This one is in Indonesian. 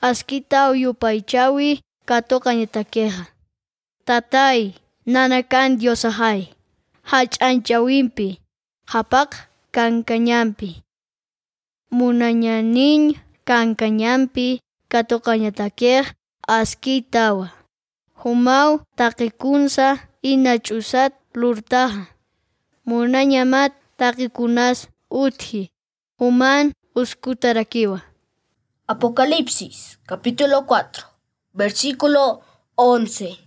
askita uyupaychawi katoka ñatakeja. Tatay, nanakan Diosahay, hach'anchawinpi, hapak kankañampi. Munañanin kankañampi katoka ñatakej askitawa. Humaw taqikunsa ina ch'usat lurtaja. Munañamat taqikunas uthi. Human uskutarakiwa. Apocalipsis, capítulo 4, versículo 11.